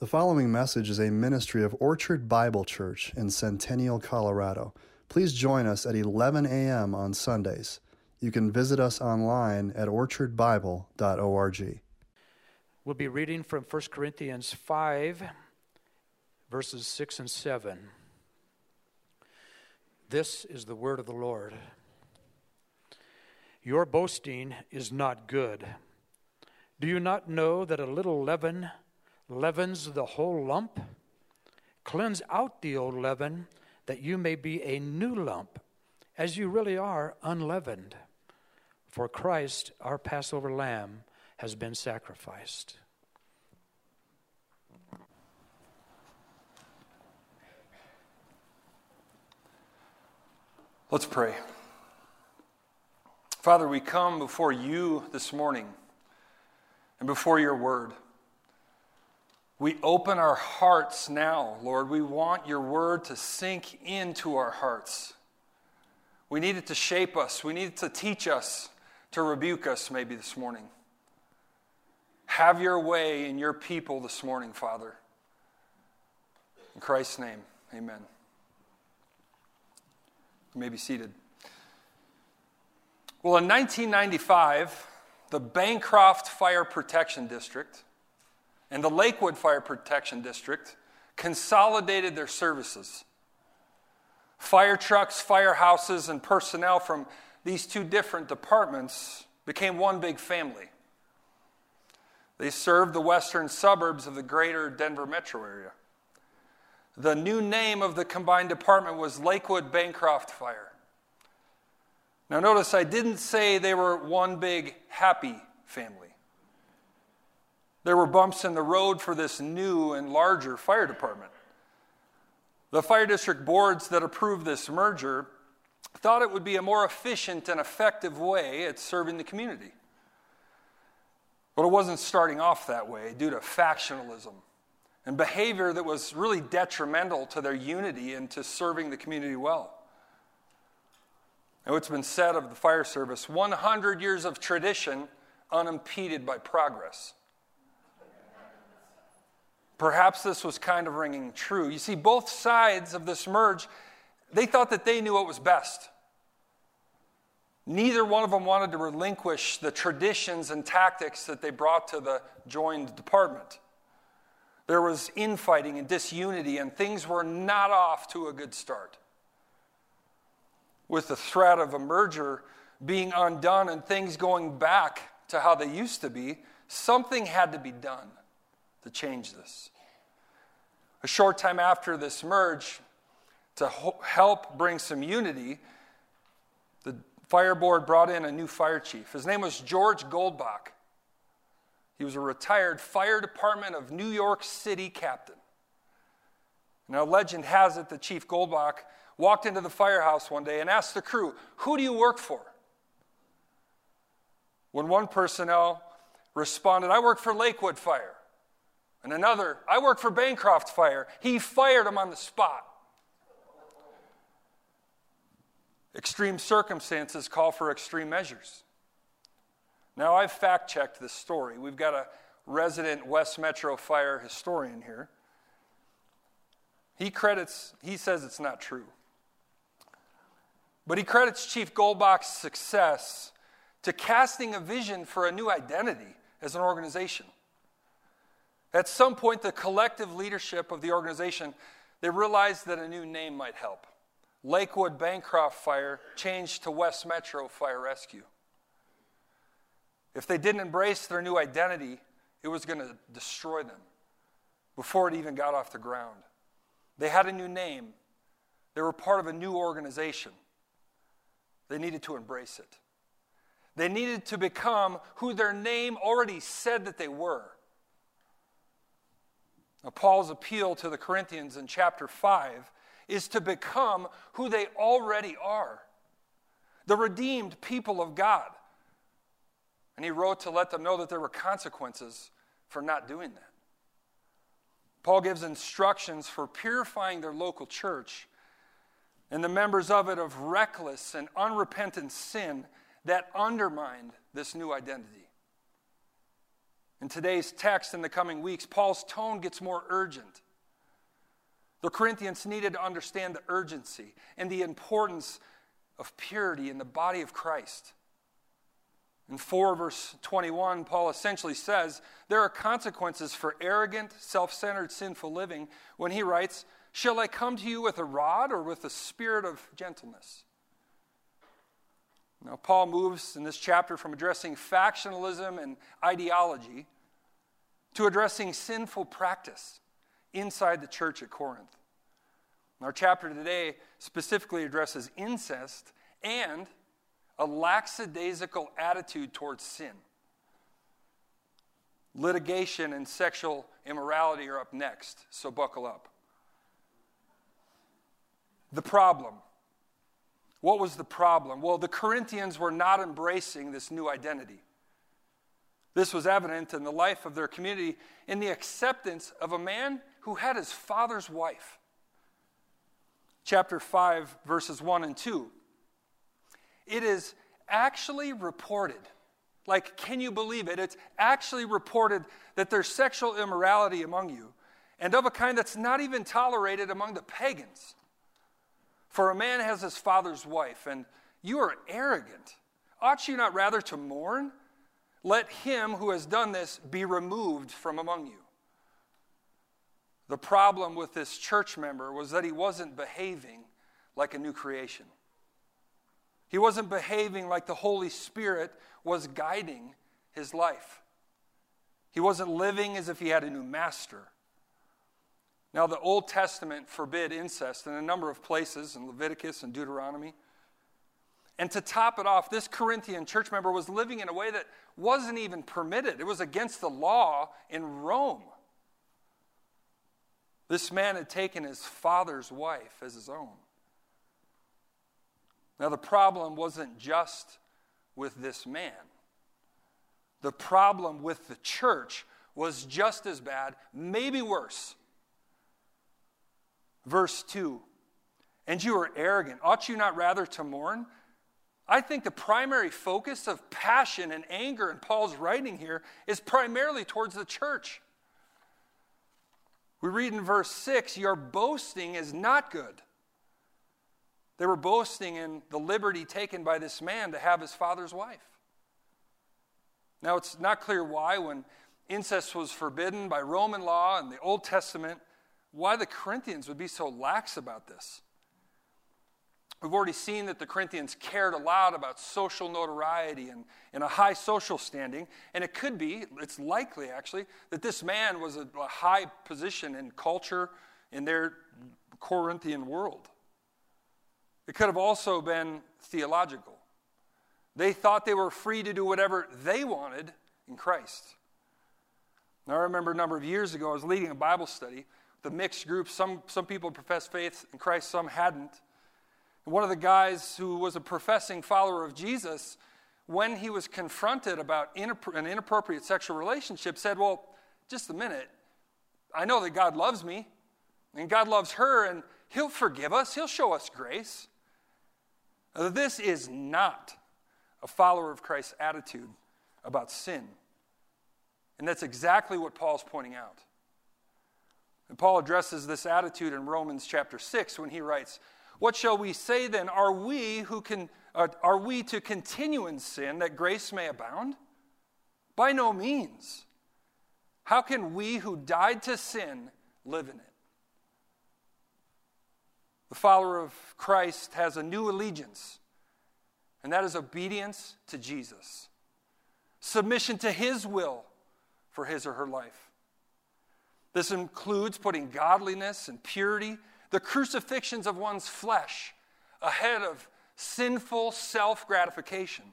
The following message is a ministry of Orchard Bible Church in Centennial, Colorado. Please join us at 11 a.m. on Sundays. You can visit us online at orchardbible.org. We'll be reading from 1 Corinthians 5, verses 6 and 7. This is the word of the Lord. Your boasting is not good. Do you not know that a little leaven leavens the whole lump? Cleanse out the old leaven, that you may be a new lump, as you really are unleavened. For Christ, our Passover lamb, has been sacrificed. Let's pray. Father, we come before you this morning and before your word. We open our hearts now, Lord. We want your word to sink into our hearts. We need it to shape us, we need it to teach us, to rebuke us maybe this morning. Have your way in your people this morning, Father. In Christ's name, amen. You may be seated. Well, in 1995, the Bancroft Fire Protection District and the Lakewood Fire Protection District consolidated their services. Fire trucks, firehouses, and personnel from these two different departments became one big family. They served the western suburbs of the greater Denver metro area. The new name of the combined department was Lakewood Bancroft Fire. Now, notice I didn't say they were one big happy family. There were bumps in the road for this new and larger fire department. The fire district boards that approved this merger thought it would be a more efficient and effective way at serving the community. But it wasn't starting off that way due to factionalism and behavior that was really detrimental to their unity and to serving the community well. And what's been said of the fire service 100 years of tradition unimpeded by progress. Perhaps this was kind of ringing true. You see, both sides of this merge, they thought that they knew what was best. Neither one of them wanted to relinquish the traditions and tactics that they brought to the joined department. There was infighting and disunity, and things were not off to a good start with the threat of a merger being undone and things going back to how they used to be, something had to be done to change this. A short time after this merge, to help bring some unity, the fire board brought in a new fire chief. His name was George Goldbach. He was a retired fire department of New York City captain. Now, legend has it that Chief Goldbach walked into the firehouse one day and asked the crew, Who do you work for? When one personnel responded, I work for Lakewood Fire, and another, I work for Bancroft Fire, he fired him on the spot. Extreme circumstances call for extreme measures. Now, I've fact checked this story. We've got a resident West Metro fire historian here. He credits, he says it's not true. But he credits Chief Goldbach's success to casting a vision for a new identity as an organization. At some point, the collective leadership of the organization, they realized that a new name might help. Lakewood Bancroft Fire changed to West Metro Fire Rescue. If they didn't embrace their new identity, it was going to destroy them before it even got off the ground. They had a new name, they were part of a new organization. They needed to embrace it. They needed to become who their name already said that they were. Now, Paul's appeal to the Corinthians in chapter 5 is to become who they already are the redeemed people of God. And he wrote to let them know that there were consequences for not doing that. Paul gives instructions for purifying their local church and the members of it of reckless and unrepentant sin that undermined this new identity. In today's text, in the coming weeks, Paul's tone gets more urgent. The Corinthians needed to understand the urgency and the importance of purity in the body of Christ. In 4 verse 21, Paul essentially says there are consequences for arrogant, self centered, sinful living when he writes, Shall I come to you with a rod or with a spirit of gentleness? Now, Paul moves in this chapter from addressing factionalism and ideology to addressing sinful practice inside the church at Corinth. Our chapter today specifically addresses incest and a lackadaisical attitude towards sin. Litigation and sexual immorality are up next, so buckle up. The problem. What was the problem? Well, the Corinthians were not embracing this new identity. This was evident in the life of their community in the acceptance of a man who had his father's wife. Chapter 5, verses 1 and 2. It is actually reported, like, can you believe it? It's actually reported that there's sexual immorality among you, and of a kind that's not even tolerated among the pagans. For a man has his father's wife, and you are arrogant. Ought you not rather to mourn? Let him who has done this be removed from among you. The problem with this church member was that he wasn't behaving like a new creation. He wasn't behaving like the Holy Spirit was guiding his life. He wasn't living as if he had a new master. Now, the Old Testament forbid incest in a number of places in Leviticus and Deuteronomy. And to top it off, this Corinthian church member was living in a way that wasn't even permitted. It was against the law in Rome. This man had taken his father's wife as his own. Now, the problem wasn't just with this man, the problem with the church was just as bad, maybe worse. Verse 2 And you are arrogant. Ought you not rather to mourn? I think the primary focus of passion and anger in Paul's writing here is primarily towards the church. We read in verse 6 Your boasting is not good. They were boasting in the liberty taken by this man to have his father's wife. Now, it's not clear why, when incest was forbidden by Roman law and the Old Testament, why the Corinthians would be so lax about this. We've already seen that the Corinthians cared a lot about social notoriety and, and a high social standing. And it could be, it's likely actually, that this man was a, a high position in culture in their Corinthian world. It could have also been theological. They thought they were free to do whatever they wanted in Christ. Now, I remember a number of years ago, I was leading a Bible study, the mixed group. Some, some people professed faith in Christ, some hadn't. One of the guys who was a professing follower of Jesus, when he was confronted about an inappropriate sexual relationship, said, Well, just a minute. I know that God loves me, and God loves her, and He'll forgive us, He'll show us grace. This is not a follower of Christ's attitude about sin. And that's exactly what Paul's pointing out. And Paul addresses this attitude in Romans chapter 6 when he writes, what shall we say then? Are we who can uh, are we to continue in sin that grace may abound? By no means. How can we who died to sin live in it? The follower of Christ has a new allegiance, and that is obedience to Jesus, submission to his will for his or her life. This includes putting godliness and purity the crucifixions of one's flesh ahead of sinful self gratification.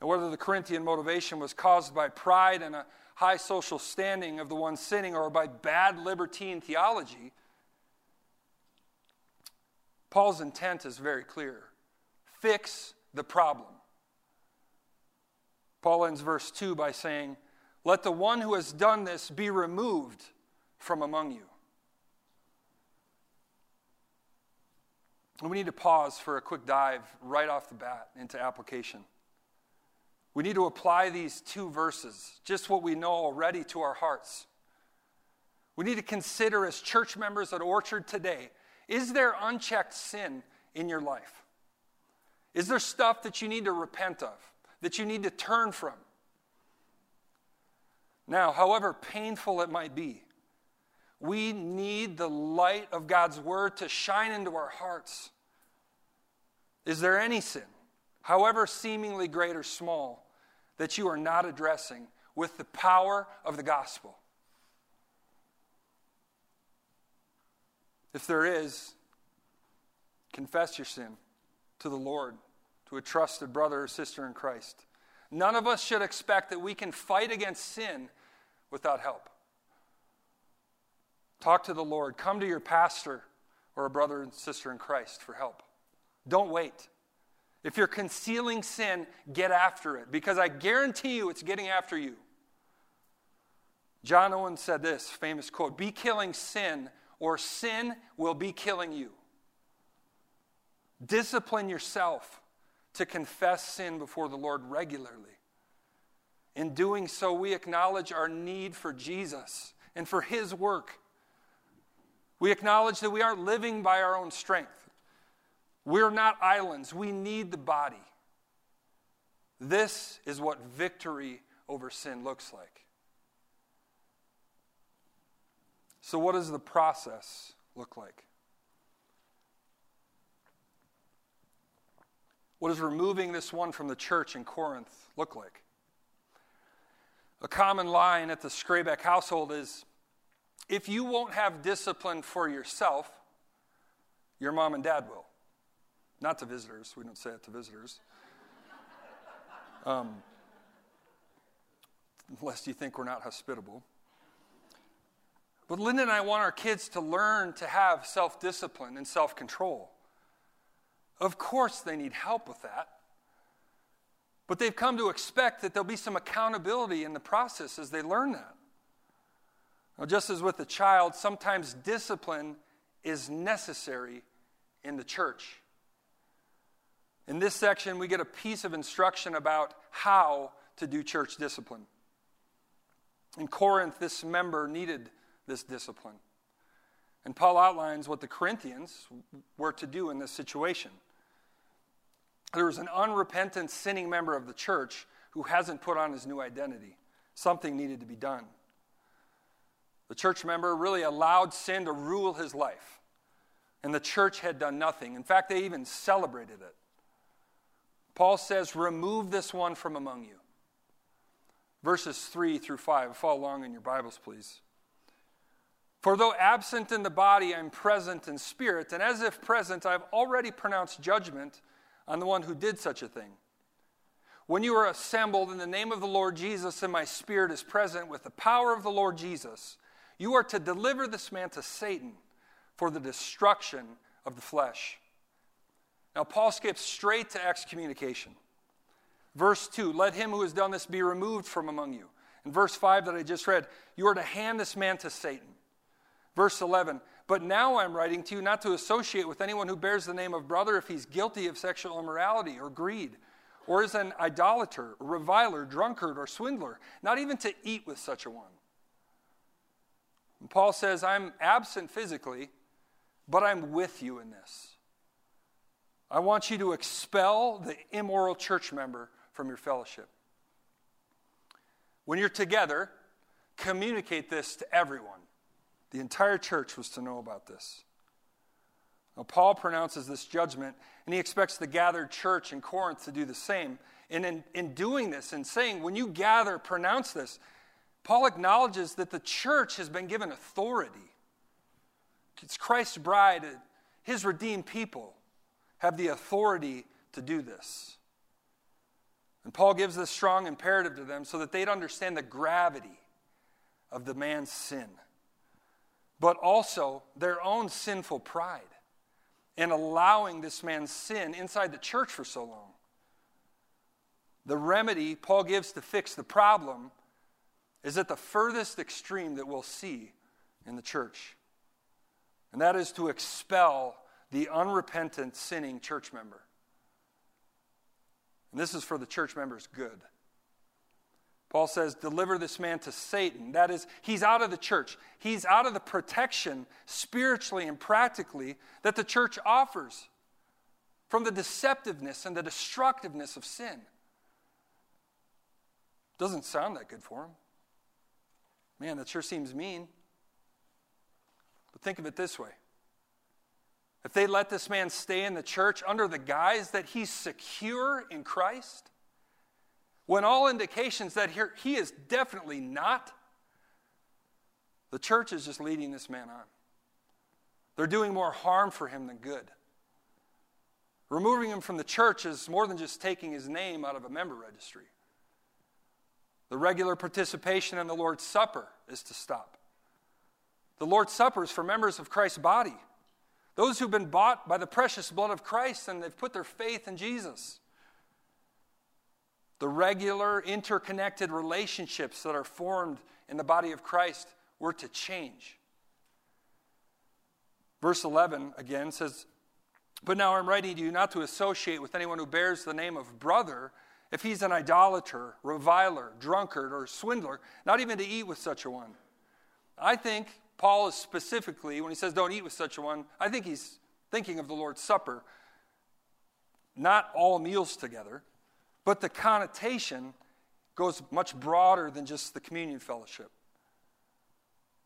And whether the Corinthian motivation was caused by pride and a high social standing of the one sinning or by bad libertine theology, Paul's intent is very clear fix the problem. Paul ends verse 2 by saying, Let the one who has done this be removed from among you. And we need to pause for a quick dive right off the bat into application. We need to apply these two verses, just what we know already, to our hearts. We need to consider as church members at Orchard today is there unchecked sin in your life? Is there stuff that you need to repent of, that you need to turn from? Now, however painful it might be, we need the light of God's word to shine into our hearts. Is there any sin, however seemingly great or small, that you are not addressing with the power of the gospel? If there is, confess your sin to the Lord, to a trusted brother or sister in Christ. None of us should expect that we can fight against sin without help. Talk to the Lord. Come to your pastor or a brother and sister in Christ for help. Don't wait. If you're concealing sin, get after it because I guarantee you it's getting after you. John Owen said this famous quote Be killing sin or sin will be killing you. Discipline yourself to confess sin before the Lord regularly. In doing so, we acknowledge our need for Jesus and for His work. We acknowledge that we aren't living by our own strength. We're not islands. We need the body. This is what victory over sin looks like. So, what does the process look like? What does removing this one from the church in Corinth look like? A common line at the Scrabeck household is if you won't have discipline for yourself, your mom and dad will. Not to visitors. We don't say it to visitors. Um, unless you think we're not hospitable. But Linda and I want our kids to learn to have self discipline and self control. Of course, they need help with that. But they've come to expect that there'll be some accountability in the process as they learn that. Now, just as with a child, sometimes discipline is necessary in the church. In this section, we get a piece of instruction about how to do church discipline. In Corinth, this member needed this discipline. And Paul outlines what the Corinthians were to do in this situation. There was an unrepentant, sinning member of the church who hasn't put on his new identity. Something needed to be done. The church member really allowed sin to rule his life, and the church had done nothing. In fact, they even celebrated it. Paul says, Remove this one from among you. Verses 3 through 5. Follow along in your Bibles, please. For though absent in the body, I'm present in spirit, and as if present, I've already pronounced judgment on the one who did such a thing. When you are assembled in the name of the Lord Jesus, and my spirit is present with the power of the Lord Jesus, you are to deliver this man to Satan for the destruction of the flesh. Now, Paul skips straight to excommunication. Verse 2 Let him who has done this be removed from among you. In verse 5 that I just read, you are to hand this man to Satan. Verse 11, but now I'm writing to you not to associate with anyone who bears the name of brother if he's guilty of sexual immorality or greed, or is an idolater, reviler, drunkard, or swindler, not even to eat with such a one. And Paul says, I'm absent physically, but I'm with you in this. I want you to expel the immoral church member from your fellowship. When you're together, communicate this to everyone. The entire church was to know about this. Now, Paul pronounces this judgment, and he expects the gathered church in Corinth to do the same. And in, in doing this and saying, when you gather, pronounce this, Paul acknowledges that the church has been given authority. It's Christ's bride, his redeemed people have the authority to do this. And Paul gives this strong imperative to them so that they'd understand the gravity of the man's sin but also their own sinful pride in allowing this man's sin inside the church for so long. The remedy Paul gives to fix the problem is at the furthest extreme that we'll see in the church, and that is to expel the unrepentant, sinning church member. And this is for the church member's good. Paul says, Deliver this man to Satan. That is, he's out of the church. He's out of the protection, spiritually and practically, that the church offers from the deceptiveness and the destructiveness of sin. Doesn't sound that good for him. Man, that sure seems mean. But think of it this way if they let this man stay in the church under the guise that he's secure in Christ, when all indications that he is definitely not, the church is just leading this man on. They're doing more harm for him than good. Removing him from the church is more than just taking his name out of a member registry. The regular participation in the Lord's Supper is to stop. The Lord's Supper is for members of Christ's body, those who've been bought by the precious blood of Christ and they've put their faith in Jesus the regular interconnected relationships that are formed in the body of Christ were to change. Verse 11 again says, But now I'm writing to you not to associate with anyone who bears the name of brother if he's an idolater, reviler, drunkard, or swindler, not even to eat with such a one. I think Paul is specifically, when he says don't eat with such a one, I think he's thinking of the Lord's Supper, not all meals together. But the connotation goes much broader than just the communion fellowship.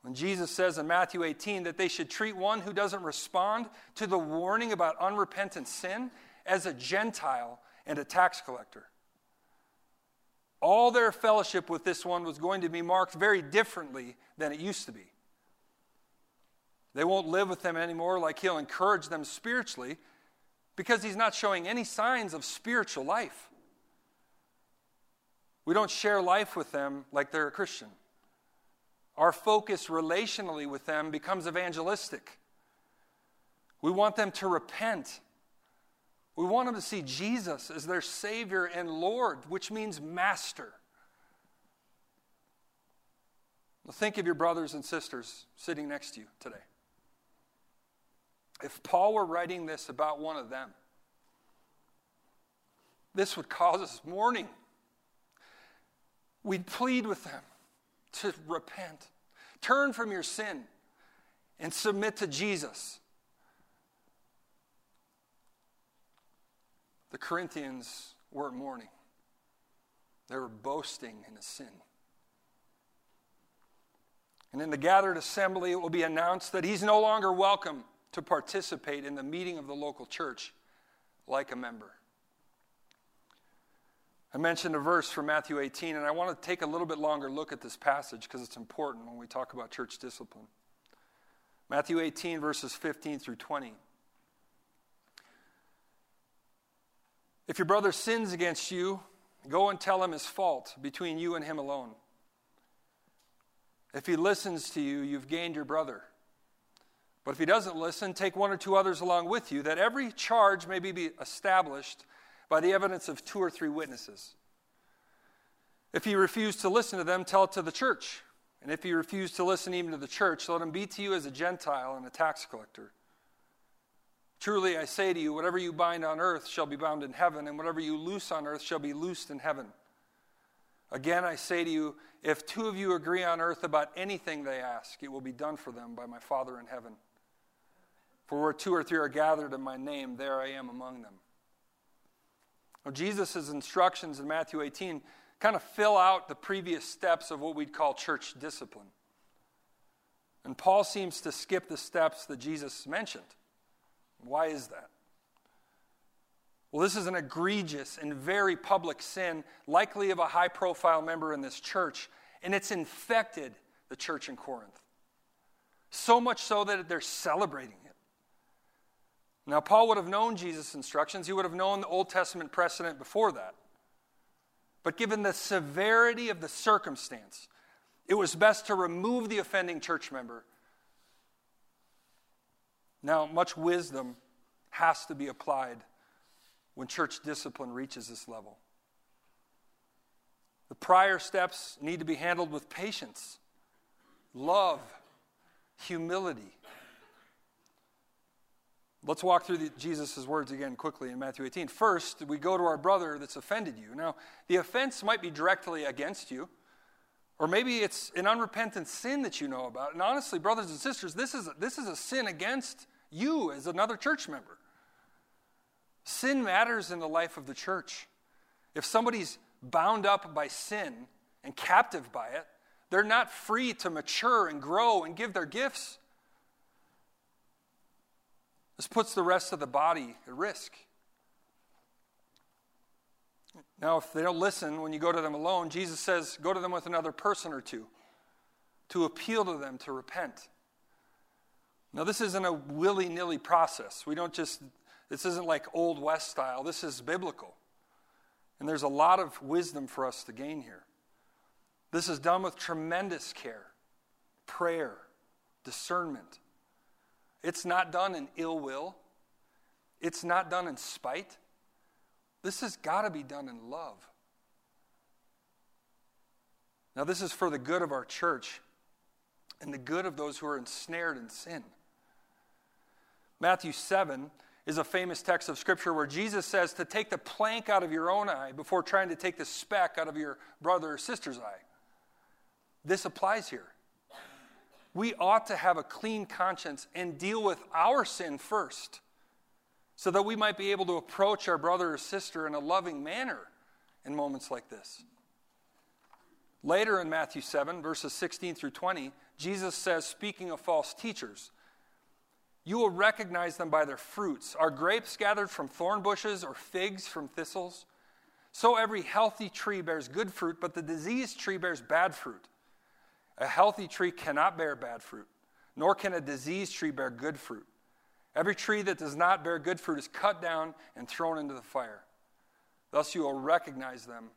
When Jesus says in Matthew 18 that they should treat one who doesn't respond to the warning about unrepentant sin as a Gentile and a tax collector. All their fellowship with this one was going to be marked very differently than it used to be. They won't live with them anymore like he'll encourage them spiritually because he's not showing any signs of spiritual life. We don't share life with them like they're a Christian. Our focus relationally with them becomes evangelistic. We want them to repent. We want them to see Jesus as their Savior and Lord, which means Master. Now think of your brothers and sisters sitting next to you today. If Paul were writing this about one of them, this would cause us mourning we'd plead with them to repent, turn from your sin, and submit to Jesus. The Corinthians weren't mourning, they were boasting in a sin. And in the gathered assembly, it will be announced that he's no longer welcome to participate in the meeting of the local church like a member. I mentioned a verse from Matthew 18, and I want to take a little bit longer look at this passage because it's important when we talk about church discipline. Matthew 18, verses 15 through 20. If your brother sins against you, go and tell him his fault between you and him alone. If he listens to you, you've gained your brother. But if he doesn't listen, take one or two others along with you, that every charge may be established by the evidence of two or three witnesses. If you refuse to listen to them, tell it to the church. And if you refuse to listen even to the church, let him be to you as a Gentile and a tax collector. Truly, I say to you, whatever you bind on earth shall be bound in heaven, and whatever you loose on earth shall be loosed in heaven. Again, I say to you, if two of you agree on earth about anything they ask, it will be done for them by my Father in heaven. For where two or three are gathered in my name, there I am among them. Now, Jesus' instructions in Matthew 18 kind of fill out the previous steps of what we'd call church discipline. And Paul seems to skip the steps that Jesus mentioned. Why is that? Well, this is an egregious and very public sin, likely of a high profile member in this church, and it's infected the church in Corinth. So much so that they're celebrating now, Paul would have known Jesus' instructions, he would have known the Old Testament precedent before that. But given the severity of the circumstance, it was best to remove the offending church member. Now, much wisdom has to be applied when church discipline reaches this level. The prior steps need to be handled with patience, love, humility, Let's walk through Jesus' words again quickly in Matthew 18. First, we go to our brother that's offended you. Now, the offense might be directly against you, Or maybe it's an unrepentant sin that you know about. And honestly, brothers and sisters, this is, this is a sin against you as another church member. Sin matters in the life of the church. If somebody's bound up by sin and captive by it, they're not free to mature and grow and give their gifts. This puts the rest of the body at risk. Now, if they don't listen when you go to them alone, Jesus says, go to them with another person or two to appeal to them to repent. Now, this isn't a willy nilly process. We don't just, this isn't like Old West style. This is biblical. And there's a lot of wisdom for us to gain here. This is done with tremendous care, prayer, discernment. It's not done in ill will, it's not done in spite. This has got to be done in love. Now, this is for the good of our church and the good of those who are ensnared in sin. Matthew 7 is a famous text of Scripture where Jesus says to take the plank out of your own eye before trying to take the speck out of your brother or sister's eye. This applies here. We ought to have a clean conscience and deal with our sin first so that we might be able to approach our brother or sister in a loving manner in moments like this. Later in Matthew 7, verses 16 through 20, Jesus says, speaking of false teachers, you will recognize them by their fruits. Are grapes gathered from thorn bushes or figs from thistles? So every healthy tree bears good fruit, but the diseased tree bears bad fruit. A healthy tree cannot bear bad fruit, nor can a diseased tree bear good fruit. Every tree that does not bear good fruit is cut down and thrown into the fire. Thus you will recognize them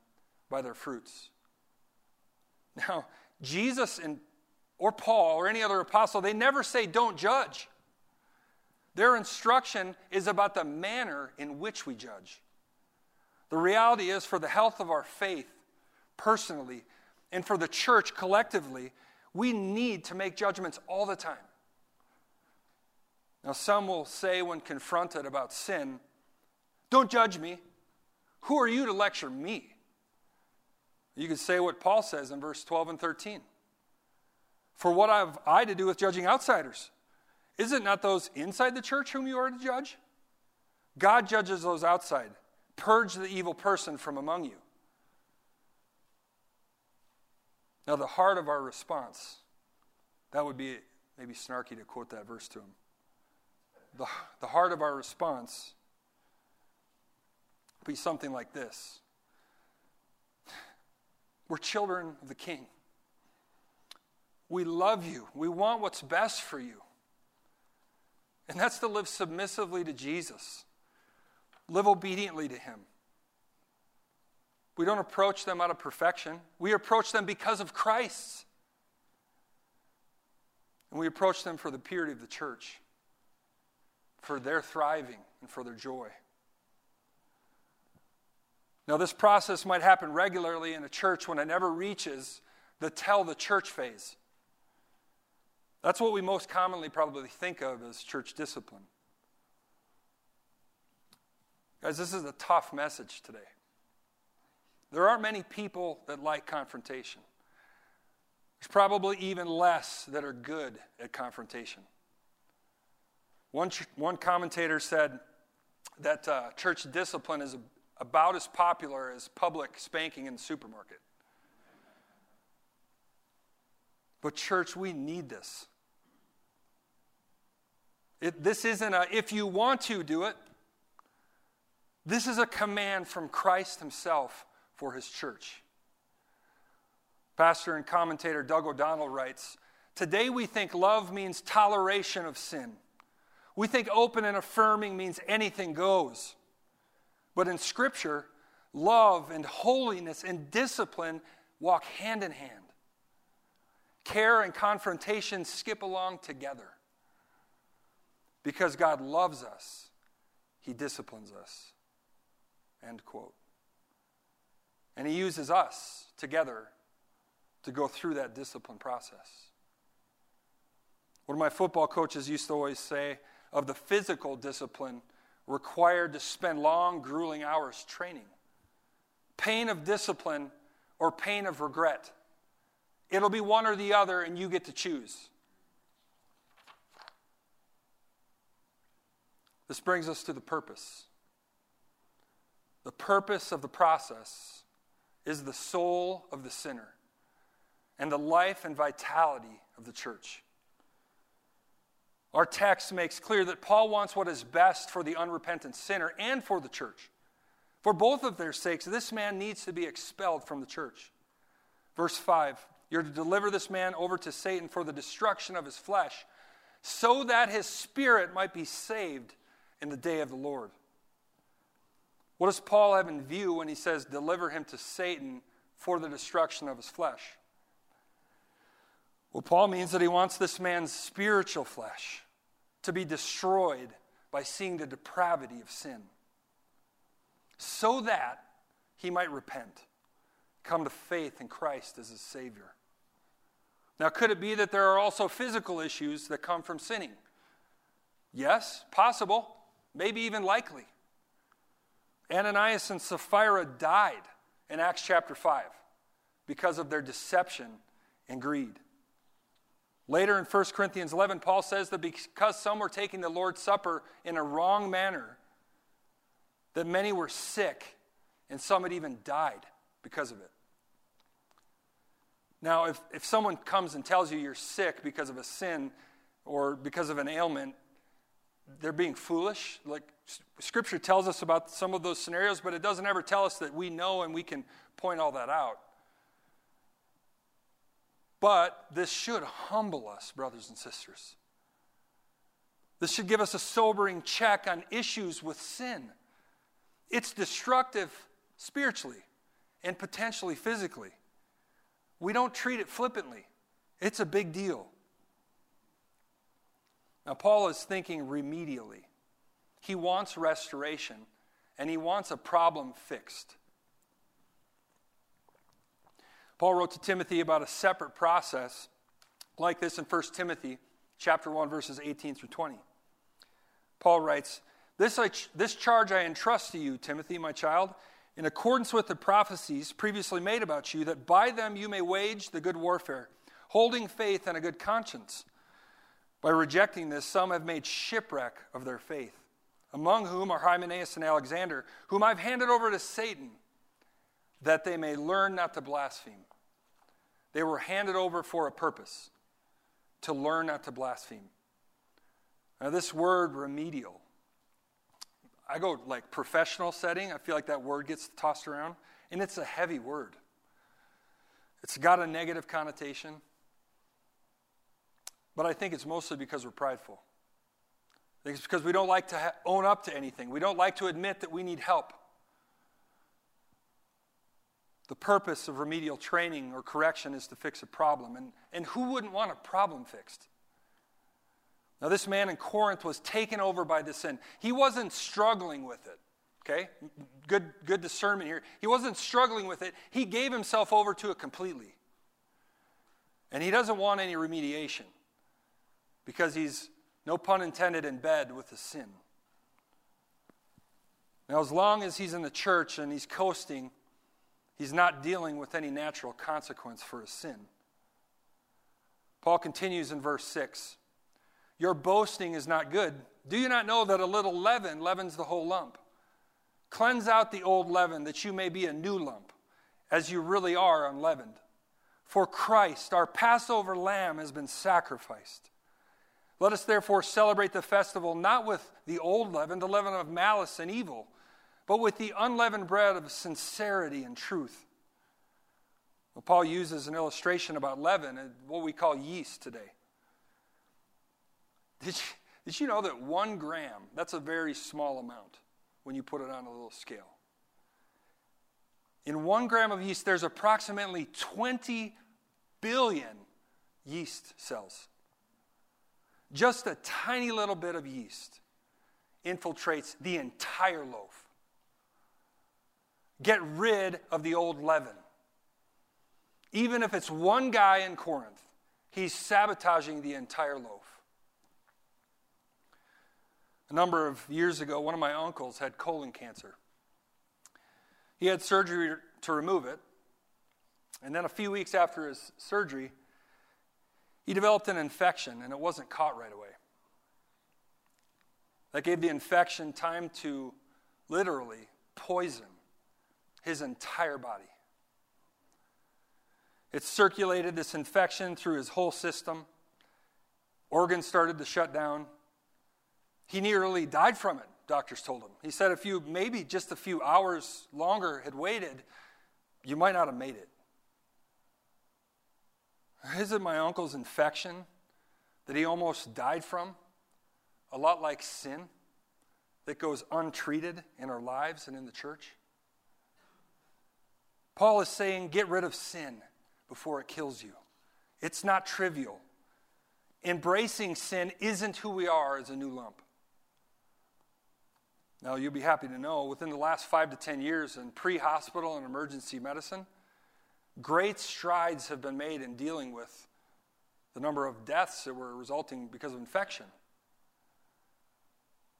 by their fruits. Now, Jesus and or Paul or any other apostle, they never say don't judge. Their instruction is about the manner in which we judge. The reality is, for the health of our faith personally and for the church collectively, we need to make judgments all the time. Now, some will say when confronted about sin, Don't judge me. Who are you to lecture me? You could say what Paul says in verse 12 and 13. For what have I to do with judging outsiders? Is it not those inside the church whom you are to judge? God judges those outside. Purge the evil person from among you. Now, the heart of our response, that would be maybe snarky to quote that verse to him the, the heart of our response would be something like this We're children of the King. We love you. We want what's best for you. And that's to live submissively to Jesus, live obediently to Him. We don't approach them out of perfection, we approach them because of Christ. And we approach them for the purity of the church for their thriving and for their joy. Now, this process might happen regularly in a church when it never reaches the tell the church phase. That's what we most commonly probably think of as church discipline. Guys, this is a tough message today. There aren't many people that like confrontation. There's probably even less that are good at confrontation. One, one commentator said that uh, church discipline is about as popular as public spanking in the supermarket. But, church, we need this. It, this isn't a if you want to do it. This is a command from Christ Himself for His church. Pastor and commentator Doug O'Donnell writes Today we think love means toleration of sin. We think open and affirming means anything goes. But in Scripture, love and holiness and discipline walk hand in hand. Care and confrontation skip along together. Because God loves us, He disciplines us. End quote. And He uses us together to go through that discipline process. One of my football coaches used to always say, of the physical discipline required to spend long, grueling hours training. Pain of discipline or pain of regret It'll be one or the other, and you get to choose. This brings us to the purpose. The purpose of the process is the soul of the sinner and the life and vitality of the church. Our text makes clear that Paul wants what is best for the unrepentant sinner and for the church. For both of their sakes, this man needs to be expelled from the church. Verse 5 You're to deliver this man over to Satan for the destruction of his flesh, so that his spirit might be saved in the day of the Lord. What does Paul have in view when he says, deliver him to Satan for the destruction of his flesh? Well, Paul means that he wants this man's spiritual flesh to be destroyed by seeing the depravity of sin, so that he might repent, come to faith in Christ as his Savior. Now, could it be that there are also physical issues that come from sinning? Yes, possible, maybe even likely. Ananias and Sapphira died in Acts chapter 5 because of their deception and greed. Later in 1 Corinthians 11, Paul says that because some were taking the Lord's Supper in a wrong manner, that many were sick and some had even died because of it. Now, if, if someone comes and tells you you're sick because of a sin or because of an ailment, they're being foolish. Like Scripture tells us about some of those scenarios, but it doesn't ever tell us that we know and we can point all that out. But this should humble us, brothers and sisters. This should give us a sobering check on issues with sin. It's destructive spiritually and potentially physically. We don't treat it flippantly, it's a big deal. Now, Paul is thinking remedially. He wants restoration and he wants a problem fixed. Paul wrote to Timothy about a separate process like this in 1 Timothy chapter 1 verses 18 through 20. Paul writes, this, I, this charge I entrust to you, Timothy, my child, in accordance with the prophecies previously made about you, that by them you may wage the good warfare, holding faith and a good conscience. By rejecting this, some have made shipwreck of their faith, among whom are Hymenaeus and Alexander, whom I've handed over to Satan, that they may learn not to blaspheme. They were handed over for a purpose to learn not to blaspheme. Now, this word remedial, I go like professional setting, I feel like that word gets tossed around, and it's a heavy word. It's got a negative connotation, but I think it's mostly because we're prideful. I think it's because we don't like to ha- own up to anything, we don't like to admit that we need help. The purpose of remedial training or correction is to fix a problem. And, and who wouldn't want a problem fixed? Now, this man in Corinth was taken over by this sin. He wasn't struggling with it. Okay? Good, good discernment here. He wasn't struggling with it. He gave himself over to it completely. And he doesn't want any remediation because he's, no pun intended, in bed with a sin. Now, as long as he's in the church and he's coasting, He's not dealing with any natural consequence for his sin. Paul continues in verse 6 Your boasting is not good. Do you not know that a little leaven leavens the whole lump? Cleanse out the old leaven that you may be a new lump, as you really are unleavened. For Christ, our Passover lamb, has been sacrificed. Let us therefore celebrate the festival not with the old leaven, the leaven of malice and evil but with the unleavened bread of sincerity and truth. Well, Paul uses an illustration about leaven and what we call yeast today. Did you, did you know that one gram, that's a very small amount when you put it on a little scale? In one gram of yeast, there's approximately 20 billion yeast cells. Just a tiny little bit of yeast infiltrates the entire loaf. Get rid of the old leaven. Even if it's one guy in Corinth, he's sabotaging the entire loaf. A number of years ago, one of my uncles had colon cancer. He had surgery to remove it, And then a few weeks after his surgery, he developed an infection and it wasn't caught right away. That gave the infection time to literally poison his entire body. It circulated this infection through his whole system. Organs started to shut down. He nearly died from it, doctors told him. He said if you maybe just a few hours longer had waited, you might not have made it. Is it my uncle's infection that he almost died from? A lot like sin that goes untreated in our lives and in the church? Paul is saying, get rid of sin before it kills you. It's not trivial. Embracing sin isn't who we are as a new lump. Now, you'll be happy to know within the last five to 10 years in pre hospital and emergency medicine, great strides have been made in dealing with the number of deaths that were resulting because of infection.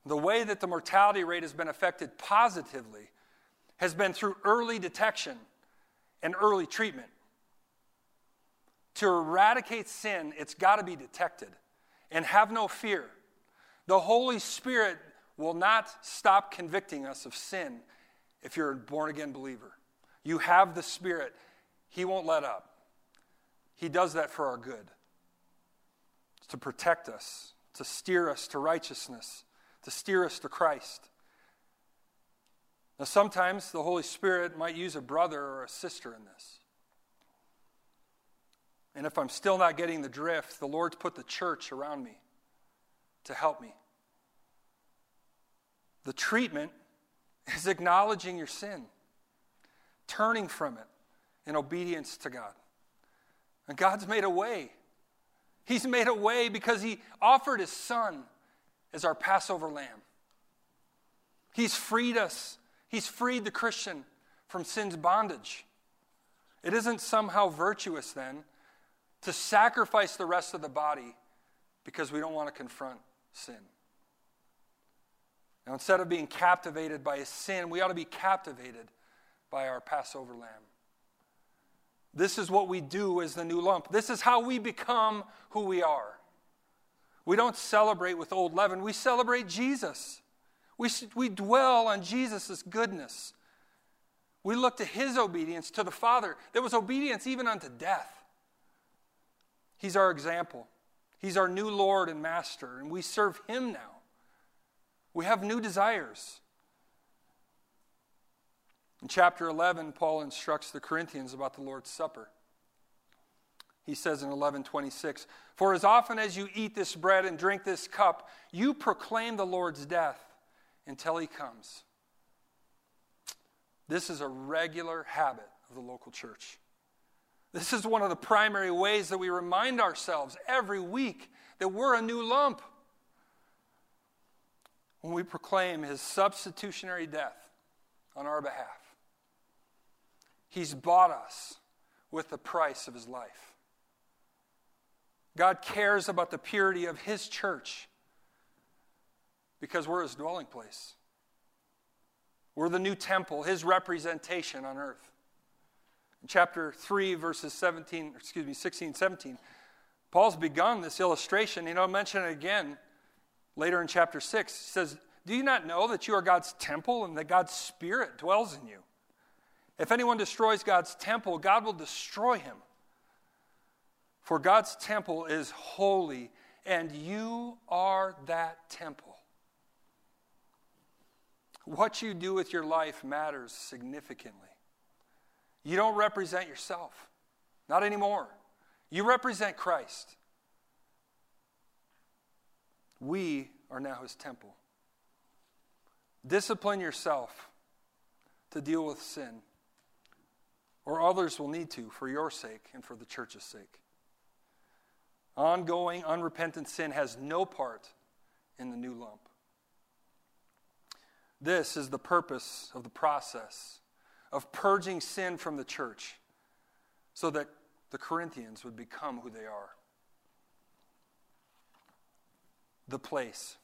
The way that the mortality rate has been affected positively has been through early detection and early treatment. To eradicate sin, it's got to be detected. And have no fear. The Holy Spirit will not stop convicting us of sin if you're a born again believer. You have the Spirit, He won't let up. He does that for our good to protect us, to steer us to righteousness, to steer us to Christ. Now, sometimes the Holy Spirit might use a brother or a sister in this. And if I'm still not getting the drift, the Lord's put the church around me to help me. The treatment is acknowledging your sin, turning from it in obedience to God. And God's made a way. He's made a way because He offered His Son as our Passover lamb. He's freed us, He's freed the Christian from sin's bondage. It isn't somehow virtuous then to sacrifice the rest of the body because we don't want to confront sin. Now, instead of being captivated by a sin, we ought to be captivated by our Passover lamb. This is what we do as the new lump. This is how we become who we are. We don't celebrate with old leaven, we celebrate Jesus. We, we dwell on Jesus' goodness. We look to his obedience to the Father. There was obedience even unto death. He's our example. He's our new Lord and Master, and we serve Him now. We have new desires. In chapter 11, Paul instructs the Corinthians about the Lord's Supper. He says in 11:26, "For as often as you eat this bread and drink this cup, you proclaim the Lord's death until he comes." This is a regular habit of the local church. This is one of the primary ways that we remind ourselves every week that we're a new lump. When we proclaim his substitutionary death on our behalf, he's bought us with the price of his life. God cares about the purity of his church because we're his dwelling place. We're the new temple, his representation on earth. In chapter 3, verses 17, excuse me, 16, 17, Paul's begun this illustration. You know, I'll mention it again later in chapter 6. He says, Do you not know that you are God's temple and that God's Spirit dwells in you? If anyone destroys God's temple, God will destroy him. For God's temple is holy, and you are that temple. What you do with your life matters significantly. You don't represent yourself, not anymore. You represent Christ. We are now his temple. Discipline yourself to deal with sin, or others will need to for your sake and for the church's sake. Ongoing, unrepentant sin has no part in the new lump. This is the purpose of the process of purging sin from the church so that the Corinthians would become who they are. The place.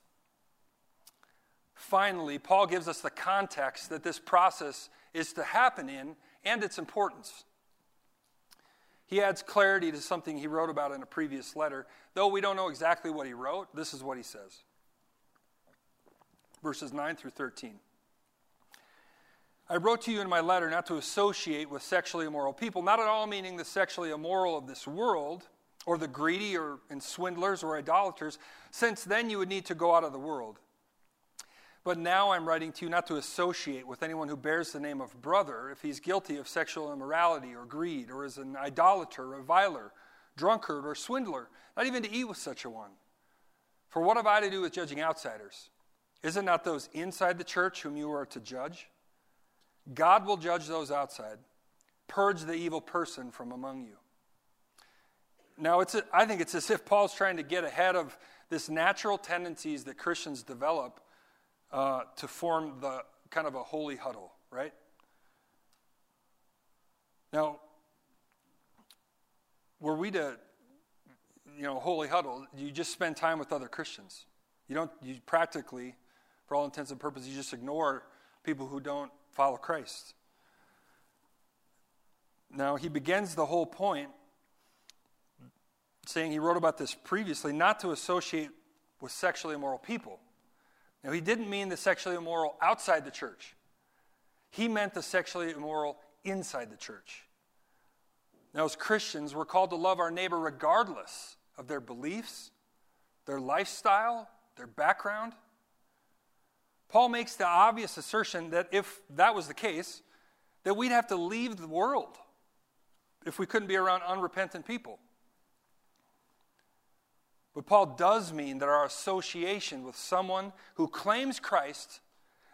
Finally, Paul gives us the context that this process is to happen in and its importance. He adds clarity to something he wrote about in a previous letter. Though we don't know exactly what he wrote, this is what he says verses 9 through 13. I wrote to you in my letter not to associate with sexually immoral people, not at all meaning the sexually immoral of this world, or the greedy, or and swindlers, or idolaters, since then you would need to go out of the world. But now I'm writing to you not to associate with anyone who bears the name of brother if he's guilty of sexual immorality or greed, or is an idolater, reviler, drunkard, or swindler, not even to eat with such a one. For what have I to do with judging outsiders? Is it not those inside the church whom you are to judge? God will judge those outside. Purge the evil person from among you. Now, it's a, I think it's as if Paul's trying to get ahead of this natural tendencies that Christians develop uh, to form the kind of a holy huddle, right? Now, were we to, you know, holy huddle, you just spend time with other Christians. You don't, you practically for all intents and purposes, you just ignore people who don't follow Christ. Now, he begins the whole point saying he wrote about this previously, not to associate with sexually immoral people. Now, he didn't mean the sexually immoral outside the church, he meant the sexually immoral inside the church. Now, as Christians, we're called to love our neighbor regardless of their beliefs, their lifestyle, their background. Paul makes the obvious assertion that if that was the case, that we'd have to leave the world if we couldn't be around unrepentant people. But Paul does mean that our association with someone who claims Christ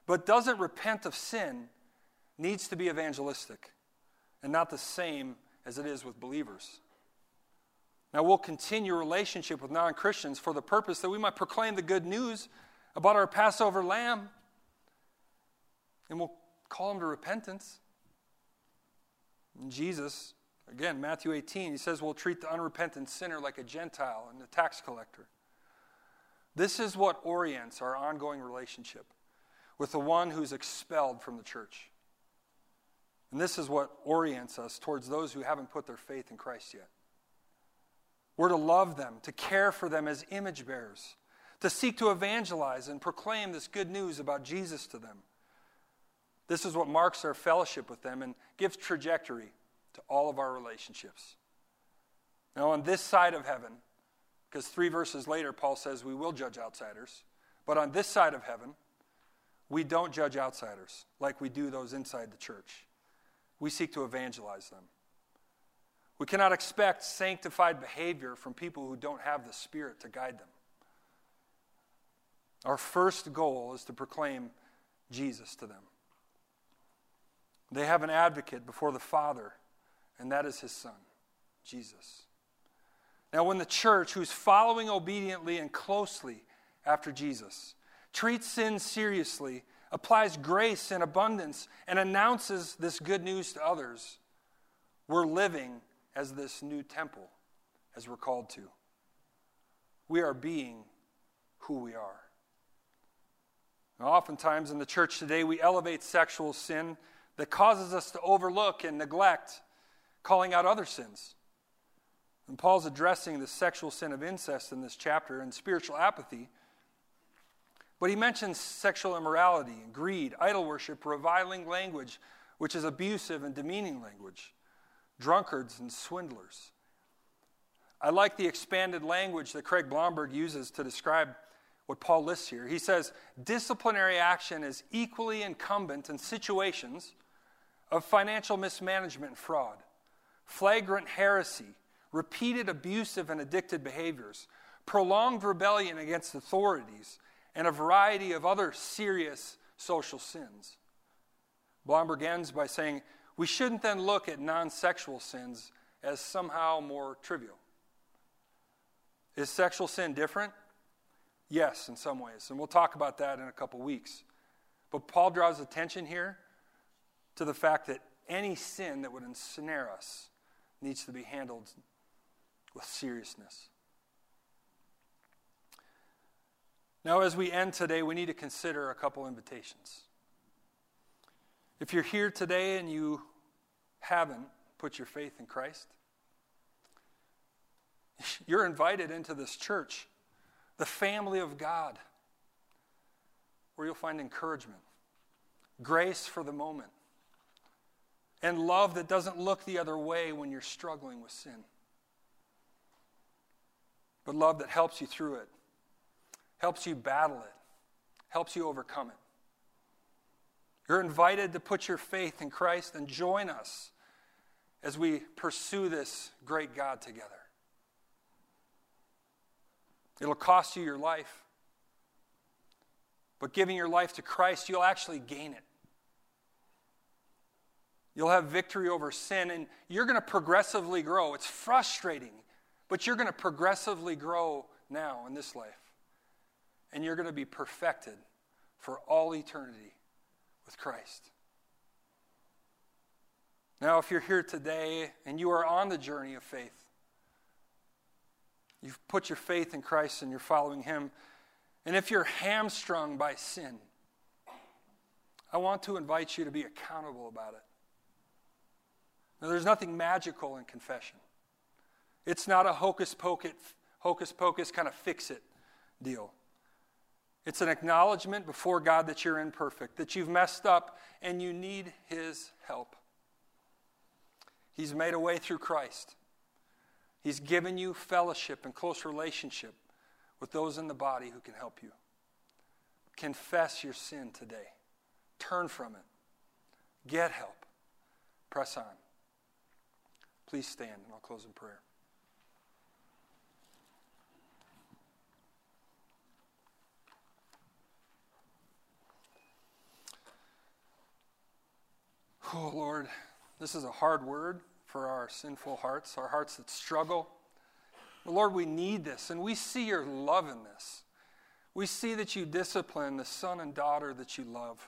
but doesn't repent of sin needs to be evangelistic and not the same as it is with believers. Now, we'll continue relationship with non Christians for the purpose that we might proclaim the good news about our Passover lamb, and we'll call them to repentance. And Jesus, again, Matthew 18, he says we'll treat the unrepentant sinner like a Gentile and a tax collector. This is what orients our ongoing relationship with the one who's expelled from the church. And this is what orients us towards those who haven't put their faith in Christ yet. We're to love them, to care for them as image bearers, to seek to evangelize and proclaim this good news about Jesus to them. This is what marks our fellowship with them and gives trajectory to all of our relationships. Now, on this side of heaven, because three verses later, Paul says we will judge outsiders, but on this side of heaven, we don't judge outsiders like we do those inside the church. We seek to evangelize them. We cannot expect sanctified behavior from people who don't have the Spirit to guide them. Our first goal is to proclaim Jesus to them. They have an advocate before the Father, and that is his Son, Jesus. Now, when the church, who's following obediently and closely after Jesus, treats sin seriously, applies grace in abundance, and announces this good news to others, we're living as this new temple, as we're called to. We are being who we are. Now, oftentimes in the church today, we elevate sexual sin that causes us to overlook and neglect calling out other sins. And Paul's addressing the sexual sin of incest in this chapter and spiritual apathy. But he mentions sexual immorality and greed, idol worship, reviling language, which is abusive and demeaning language, drunkards and swindlers. I like the expanded language that Craig Blomberg uses to describe what Paul lists here. He says disciplinary action is equally incumbent in situations of financial mismanagement and fraud, flagrant heresy, repeated abusive and addicted behaviors, prolonged rebellion against authorities, and a variety of other serious social sins. Blomberg ends by saying, we shouldn't then look at non sexual sins as somehow more trivial. Is sexual sin different? Yes, in some ways. And we'll talk about that in a couple weeks. But Paul draws attention here to the fact that any sin that would ensnare us needs to be handled with seriousness. Now, as we end today, we need to consider a couple invitations. If you're here today and you haven't put your faith in Christ, You're invited into this church, the family of God, where you'll find encouragement, grace for the moment, and love that doesn't look the other way when you're struggling with sin. But love that helps you through it, helps you battle it, helps you overcome it. You're invited to put your faith in Christ and join us as we pursue this great God together. It'll cost you your life. But giving your life to Christ, you'll actually gain it. You'll have victory over sin, and you're going to progressively grow. It's frustrating, but you're going to progressively grow now in this life. And you're going to be perfected for all eternity with Christ. Now, if you're here today and you are on the journey of faith, you've put your faith in Christ and you're following Him, and if you're hamstrung by sin, I want to invite you to be accountable about it. Now, there's nothing magical in confession. It's not a hocus pocus, hocus pocus kind of fix it deal. It's an acknowledgement before God that you're imperfect, that you've messed up, and you need His help. He's made a way through Christ. He's given you fellowship and close relationship with those in the body who can help you. Confess your sin today. Turn from it. Get help. Press on. Please stand, and I'll close in prayer. Oh, Lord, this is a hard word for our sinful hearts, our hearts that struggle. But Lord, we need this, and we see your love in this. We see that you discipline the son and daughter that you love.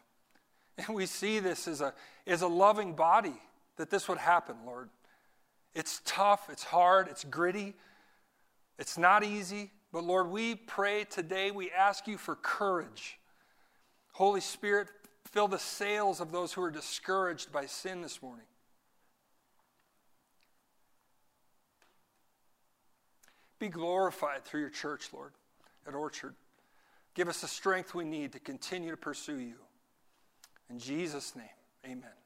And we see this as a, as a loving body that this would happen, Lord. It's tough, it's hard, it's gritty, it's not easy. But Lord, we pray today, we ask you for courage. Holy Spirit, fill the sails of those who are discouraged by sin this morning. Be glorified through your church, Lord, at Orchard. Give us the strength we need to continue to pursue you. In Jesus' name, amen.